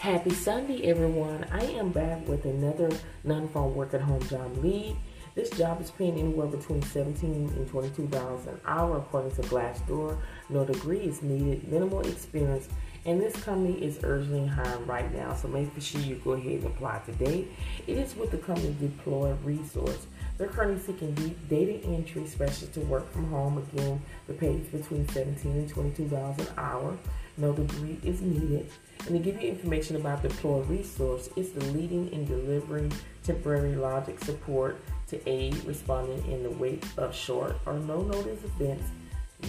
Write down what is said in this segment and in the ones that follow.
Happy Sunday, everyone. I am back with another non-farm work at home job lead. This job is paying anywhere between 17 and 22 dollars an hour, according to Glassdoor. No degree is needed, minimal experience, and this company is urgently hiring right now. So make sure you go ahead and apply today. It is with the company Deploy Resource. They're currently seeking data entry specialists to work from home. Again, the pay is between 17 and 22 dollars an hour. No degree is needed. And to give you information about the Deploy Resource, it's the leading in delivering temporary logic support to aid responding in the wake of short or no notice events,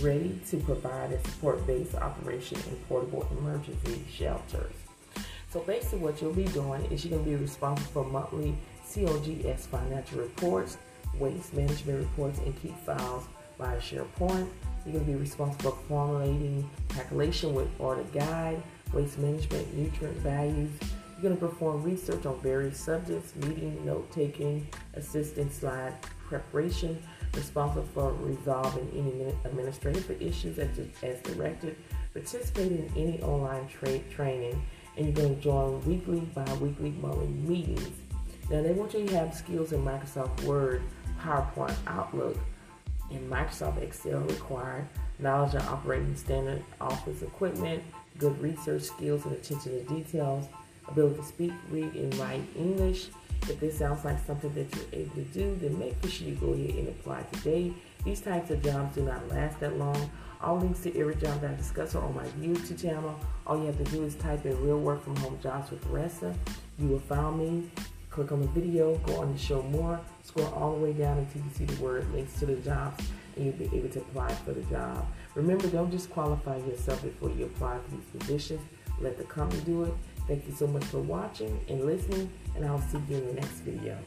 ready to provide a support based operation in portable emergency shelters. So basically, what you'll be doing is you're going to be responsible for monthly COGS financial reports, waste management reports, and keep files by SharePoint. You're going to be responsible for formulating calculation with order guide, waste management, nutrient values. You're going to perform research on various subjects, meeting, note taking, assisting slide preparation, responsible for resolving any administrative issues as, as directed, participating in any online trade training, and you're going to join weekly, bi-weekly mulling meetings. Now they want you to have skills in Microsoft Word, PowerPoint, Outlook, and Microsoft Excel required, knowledge of operating standard office equipment, good research skills and attention to details, ability to speak, read, and write English. If this sounds like something that you're able to do, then make sure you go ahead and apply today. These types of jobs do not last that long. All links to every job that I discuss are on my YouTube channel. All you have to do is type in real work from home jobs with Ressa. You will find me. Click on the video, go on to show more, scroll all the way down until you see the word links to the jobs and you'll be able to apply for the job. Remember, don't just qualify yourself before you apply for these positions. Let the company do it. Thank you so much for watching and listening, and I'll see you in the next video.